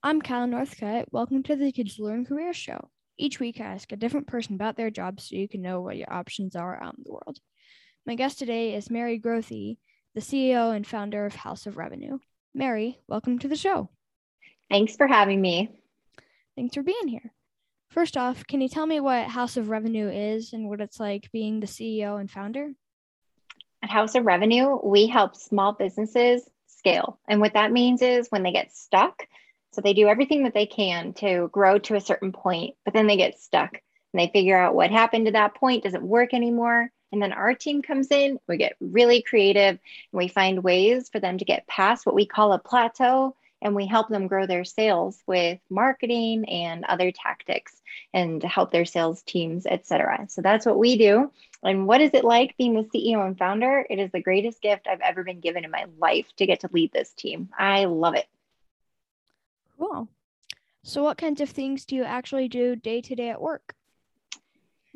I'm Kyle Northcutt. Welcome to the Kids Learn Career Show. Each week, I ask a different person about their job so you can know what your options are out in the world. My guest today is Mary Grothe, the CEO and founder of House of Revenue. Mary, welcome to the show. Thanks for having me. Thanks for being here. First off, can you tell me what House of Revenue is and what it's like being the CEO and founder? At House of Revenue, we help small businesses scale. And what that means is when they get stuck, so they do everything that they can to grow to a certain point, but then they get stuck. And they figure out what happened to that point doesn't work anymore. And then our team comes in, we get really creative, and we find ways for them to get past what we call a plateau and we help them grow their sales with marketing and other tactics and help their sales teams etc so that's what we do. And what is it like being the ceo and founder? It is the greatest gift i've ever been given in my life to get to lead this team. I love it cool so what kinds of things do you actually do day to day at work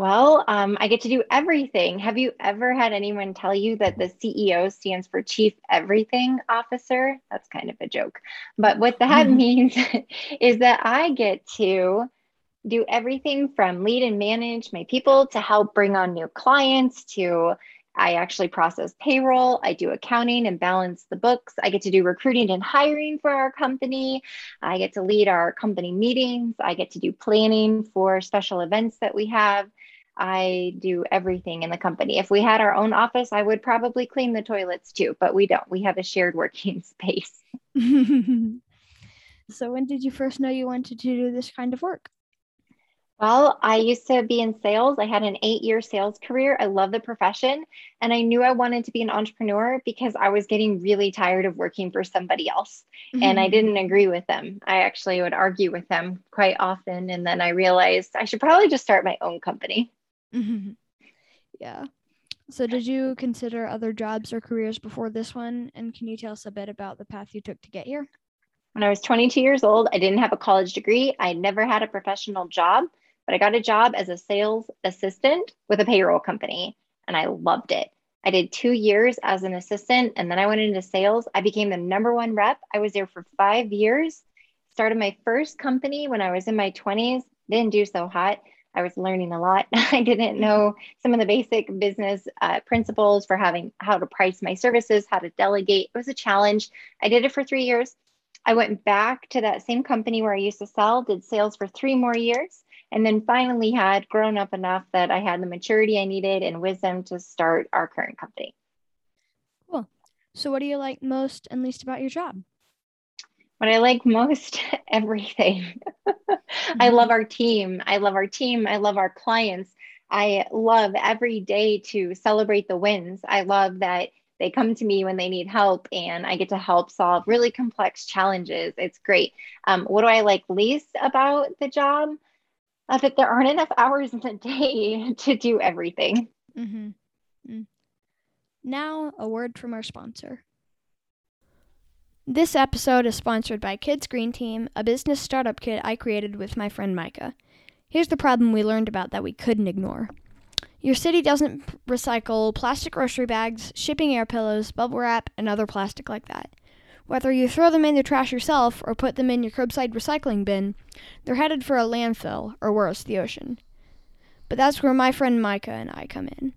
well, um, I get to do everything. Have you ever had anyone tell you that the CEO stands for Chief Everything Officer? That's kind of a joke. But what that mm-hmm. means is that I get to do everything from lead and manage my people to help bring on new clients to I actually process payroll. I do accounting and balance the books. I get to do recruiting and hiring for our company. I get to lead our company meetings. I get to do planning for special events that we have. I do everything in the company. If we had our own office, I would probably clean the toilets too, but we don't. We have a shared working space. so, when did you first know you wanted to do this kind of work? Well, I used to be in sales. I had an eight year sales career. I love the profession. And I knew I wanted to be an entrepreneur because I was getting really tired of working for somebody else. Mm-hmm. And I mm-hmm. didn't agree with them. I actually would argue with them quite often. And then I realized I should probably just start my own company. Mm-hmm. Yeah. So, did you consider other jobs or careers before this one? And can you tell us a bit about the path you took to get here? When I was 22 years old, I didn't have a college degree. I never had a professional job but I got a job as a sales assistant with a payroll company and I loved it. I did two years as an assistant and then I went into sales. I became the number one rep. I was there for five years. Started my first company when I was in my 20s. Didn't do so hot. I was learning a lot. I didn't know some of the basic business uh, principles for having how to price my services, how to delegate. It was a challenge. I did it for three years. I went back to that same company where I used to sell, did sales for three more years and then finally had grown up enough that I had the maturity I needed and wisdom to start our current company. Cool. So, what do you like most and least about your job? What I like most, everything. mm-hmm. I love our team. I love our team. I love our clients. I love every day to celebrate the wins. I love that they come to me when they need help and I get to help solve really complex challenges. It's great. Um, what do I like least about the job? Uh, that there aren't enough hours in the day to do everything. Mm-hmm. Mm. Now, a word from our sponsor. This episode is sponsored by Kids Green Team, a business startup kit I created with my friend Micah. Here's the problem we learned about that we couldn't ignore. Your city doesn't recycle plastic grocery bags, shipping air pillows, bubble wrap, and other plastic like that. Whether you throw them in the trash yourself or put them in your curbside recycling bin, they're headed for a landfill or worse, the ocean. But that's where my friend Micah and I come in.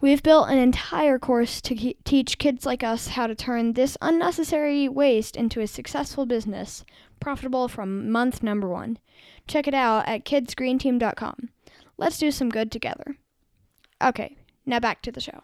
We've built an entire course to ke- teach kids like us how to turn this unnecessary waste into a successful business, profitable from month number one. Check it out at kidsgreenteam.com. Let's do some good together. Okay, now back to the show.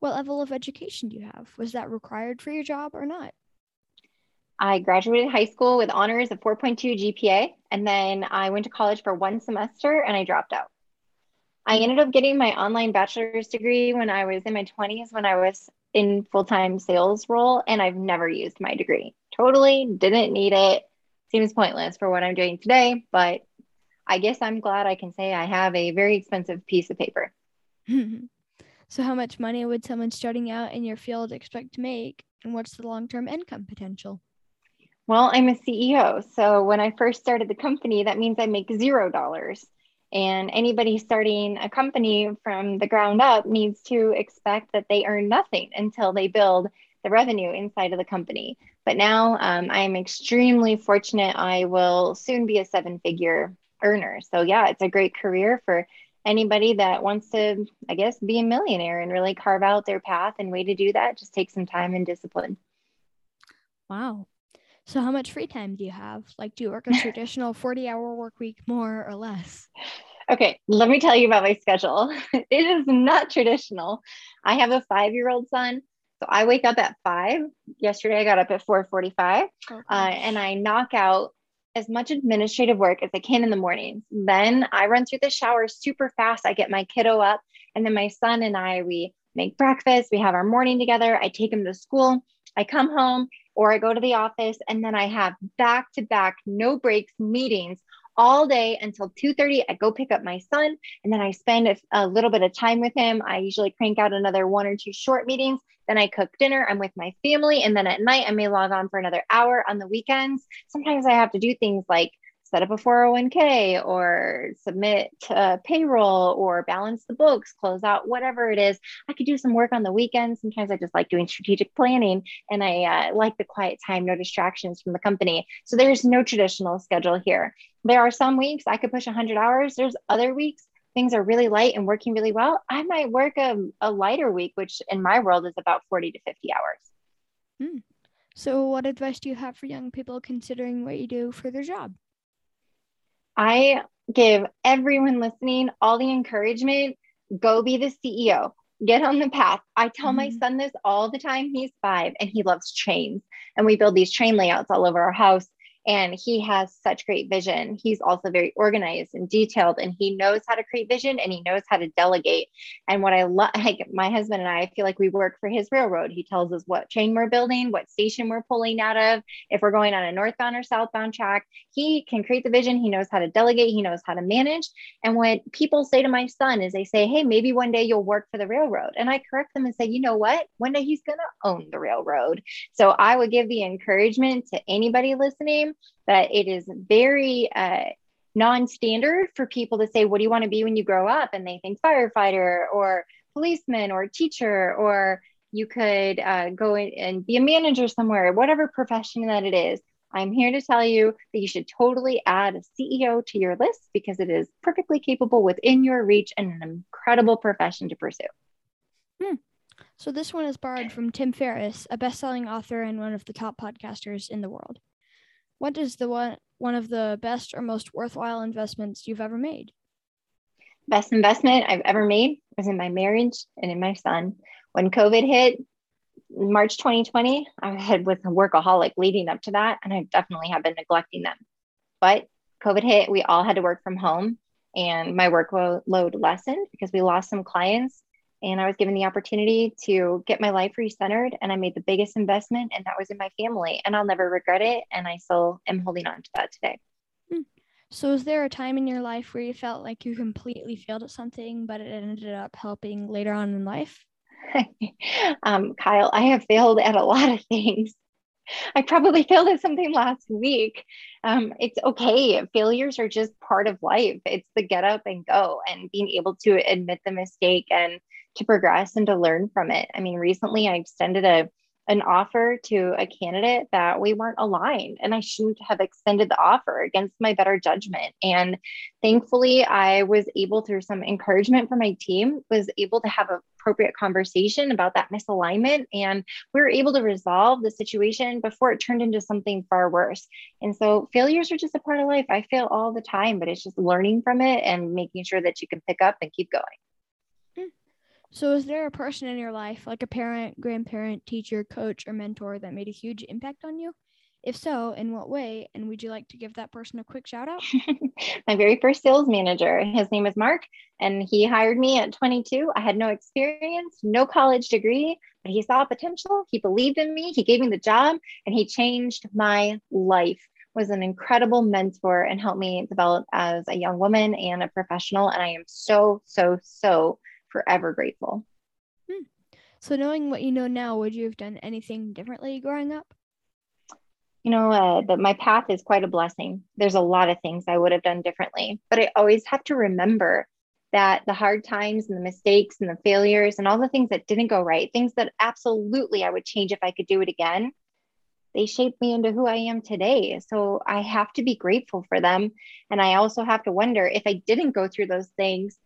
What level of education do you have? Was that required for your job or not? I graduated high school with honors of 4.2 GPA, and then I went to college for one semester and I dropped out. I mm. ended up getting my online bachelor's degree when I was in my 20s when I was in full-time sales role and I've never used my degree. Totally didn't need it. Seems pointless for what I'm doing today, but I guess I'm glad I can say I have a very expensive piece of paper. So, how much money would someone starting out in your field expect to make, and what's the long term income potential? Well, I'm a CEO. So, when I first started the company, that means I make zero dollars. And anybody starting a company from the ground up needs to expect that they earn nothing until they build the revenue inside of the company. But now um, I am extremely fortunate. I will soon be a seven figure earner. So, yeah, it's a great career for anybody that wants to, I guess, be a millionaire and really carve out their path and way to do that. Just take some time and discipline. Wow. So, how much free time do you have? Like, do you work a traditional 40 hour work week more or less? Okay, let me tell you about my schedule. it is not traditional. I have a five year old son. So I wake up at five. Yesterday I got up at 4:45, okay. uh, and I knock out as much administrative work as I can in the mornings. Then I run through the shower super fast. I get my kiddo up, and then my son and I we make breakfast. We have our morning together. I take him to school. I come home or I go to the office, and then I have back to back, no breaks meetings all day until 2.30 i go pick up my son and then i spend a, a, little bit of time with him i usually crank out another one or two short meetings then i cook dinner i'm with my family and then at night i may log on for another hour on the weekends sometimes i have to do things like set up a 401k or submit payroll or balance the books, close out whatever it is. I could do some work on the weekends. Sometimes I just like doing strategic planning and I uh, like the quiet time, no distractions from the company. So there's no traditional schedule here. There are some weeks I could push 100 hours, there's other weeks things are really light and working really well, I might work a, a lighter week, which in my world is about 40 to 50 hours. Hmm. So, what advice do you have for young people considering what you do for their job? I give everyone listening all the encouragement go be the CEO, get on the path. I tell mm-hmm. my son this all the time. He's five and he loves trains. And we build these train layouts all over our house and he has such great vision. He's also very organized and detailed, and he knows how to create vision and he knows how to delegate. And what I love, like my husband and I, I feel like we work for his railroad. He tells us what train we're building, what station we're pulling out of, if we're going on a northbound or southbound track. He can create the vision. He knows how to delegate. He knows how to manage. And what people say to my son is they say, Hey, maybe one day you'll work for the railroad. And I correct them and say, You know what? One day he's going to own the railroad. So I would give the encouragement to anybody listening that it is very uh, non-standard for people to say, "What do you want to be when you grow up?" And they think firefighter or policeman or teacher or you could uh, go and be a manager somewhere, whatever profession that it is. I'm here to tell you that you should totally add a CEO to your list because it is perfectly capable within your reach and an incredible profession to pursue. Hmm. So, this one is borrowed from Tim Ferriss, a best selling author and one of the top podcasters in the world. What is the one one of the best or most worthwhile investments you've ever made? Best investment I've ever made was in my marriage and in my son. When COVID hit, March 2020, I had was a workaholic leading up to that, and I definitely have been neglecting them. But COVID hit, we all had to work from home, and my workload lessened because we lost some clients and I was given the opportunity to get my life recentered. And I made the biggest investment, and that was in my family. And I'll never regret it. And I still am holding on to that today. Hmm. So, is there a time in your life where you felt like you completely failed at something, but it ended up helping later on in life? um, Kyle, I have failed at a lot of things. I probably failed at something last week. Um, it's okay. Failures are just part of life. It's the get up and go and being able to admit the mistake and to progress and to learn from it. I mean, recently I extended a an offer to a candidate that we weren't aligned and I shouldn't have extended the offer against my better judgment. And thankfully I was able through some encouragement from my team was able to have an appropriate conversation about that misalignment and we were able to resolve the situation before it turned into something far worse. And so failures are just a part of life. I fail all the time, but it's just learning from it and making sure that you can pick up and keep going. So, is there a person in your life, like a parent, grandparent, teacher, coach, or mentor, that made a huge impact on you? If so, in what way? And would you like to give that person a quick shout out? My very first sales manager, his name is Mark, and he hired me at 22. I had no experience, no college degree, but he saw potential. He believed in me. He gave me the job, and he changed my life. Was an incredible mentor and helped me develop as a young woman and a professional. And I am so, so, so forever grateful. Hmm. So, knowing what you know now, would you have done anything differently growing up? You know, uh, that my path is quite a blessing. There's a lot of things I would have done differently, but I always have to remember that the hard times and the mistakes and the failures and all the things that didn't go right, things that absolutely I would change if I could do it again, they shaped me into who I am today. So I have to be grateful for them. And I also have to wonder if I didn't go through those things,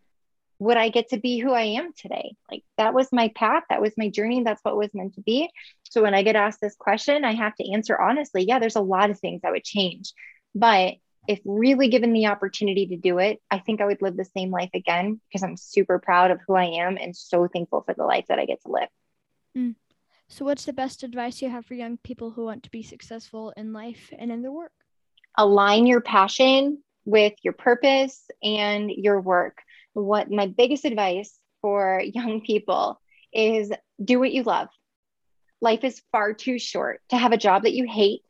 would I get to be who I am today? Like that was my path, that was my journey, that's what was meant to be. So when I get asked this question, I have to answer honestly. Yeah, there's a lot of things I would change. But if really given the opportunity to do it, I think I would live the same life again because I'm super proud of who I am and so thankful for the life that I get to live. Mm. So, what's the best advice you have for young people who want to be successful in life and in their work? Align your passion with your purpose and your work. What my biggest advice for young people is do what you love. Life is far too short to have a job that you hate,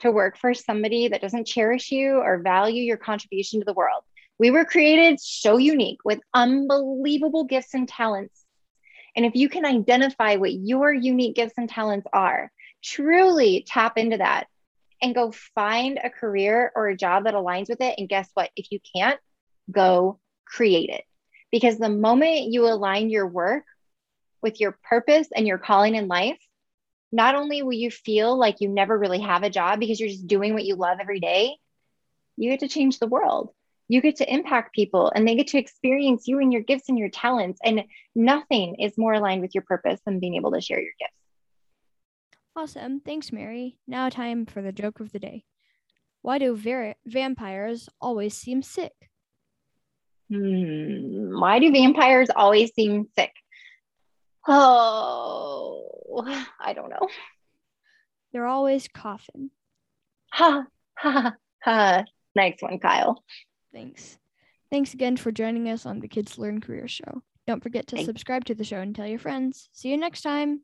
to work for somebody that doesn't cherish you or value your contribution to the world. We were created so unique with unbelievable gifts and talents and if you can identify what your unique gifts and talents are, truly tap into that and go find a career or a job that aligns with it. And guess what? If you can't, go create it. Because the moment you align your work with your purpose and your calling in life, not only will you feel like you never really have a job because you're just doing what you love every day, you get to change the world you get to impact people and they get to experience you and your gifts and your talents. And nothing is more aligned with your purpose than being able to share your gifts. Awesome. Thanks, Mary. Now, time for the joke of the day. Why do ver- vampires always seem sick? Hmm. Why do vampires always seem sick? Oh, I don't know. They're always coughing. Ha, ha, ha. Nice one, Kyle. Thanks. Thanks again for joining us on the Kids Learn Career Show. Don't forget to subscribe to the show and tell your friends. See you next time.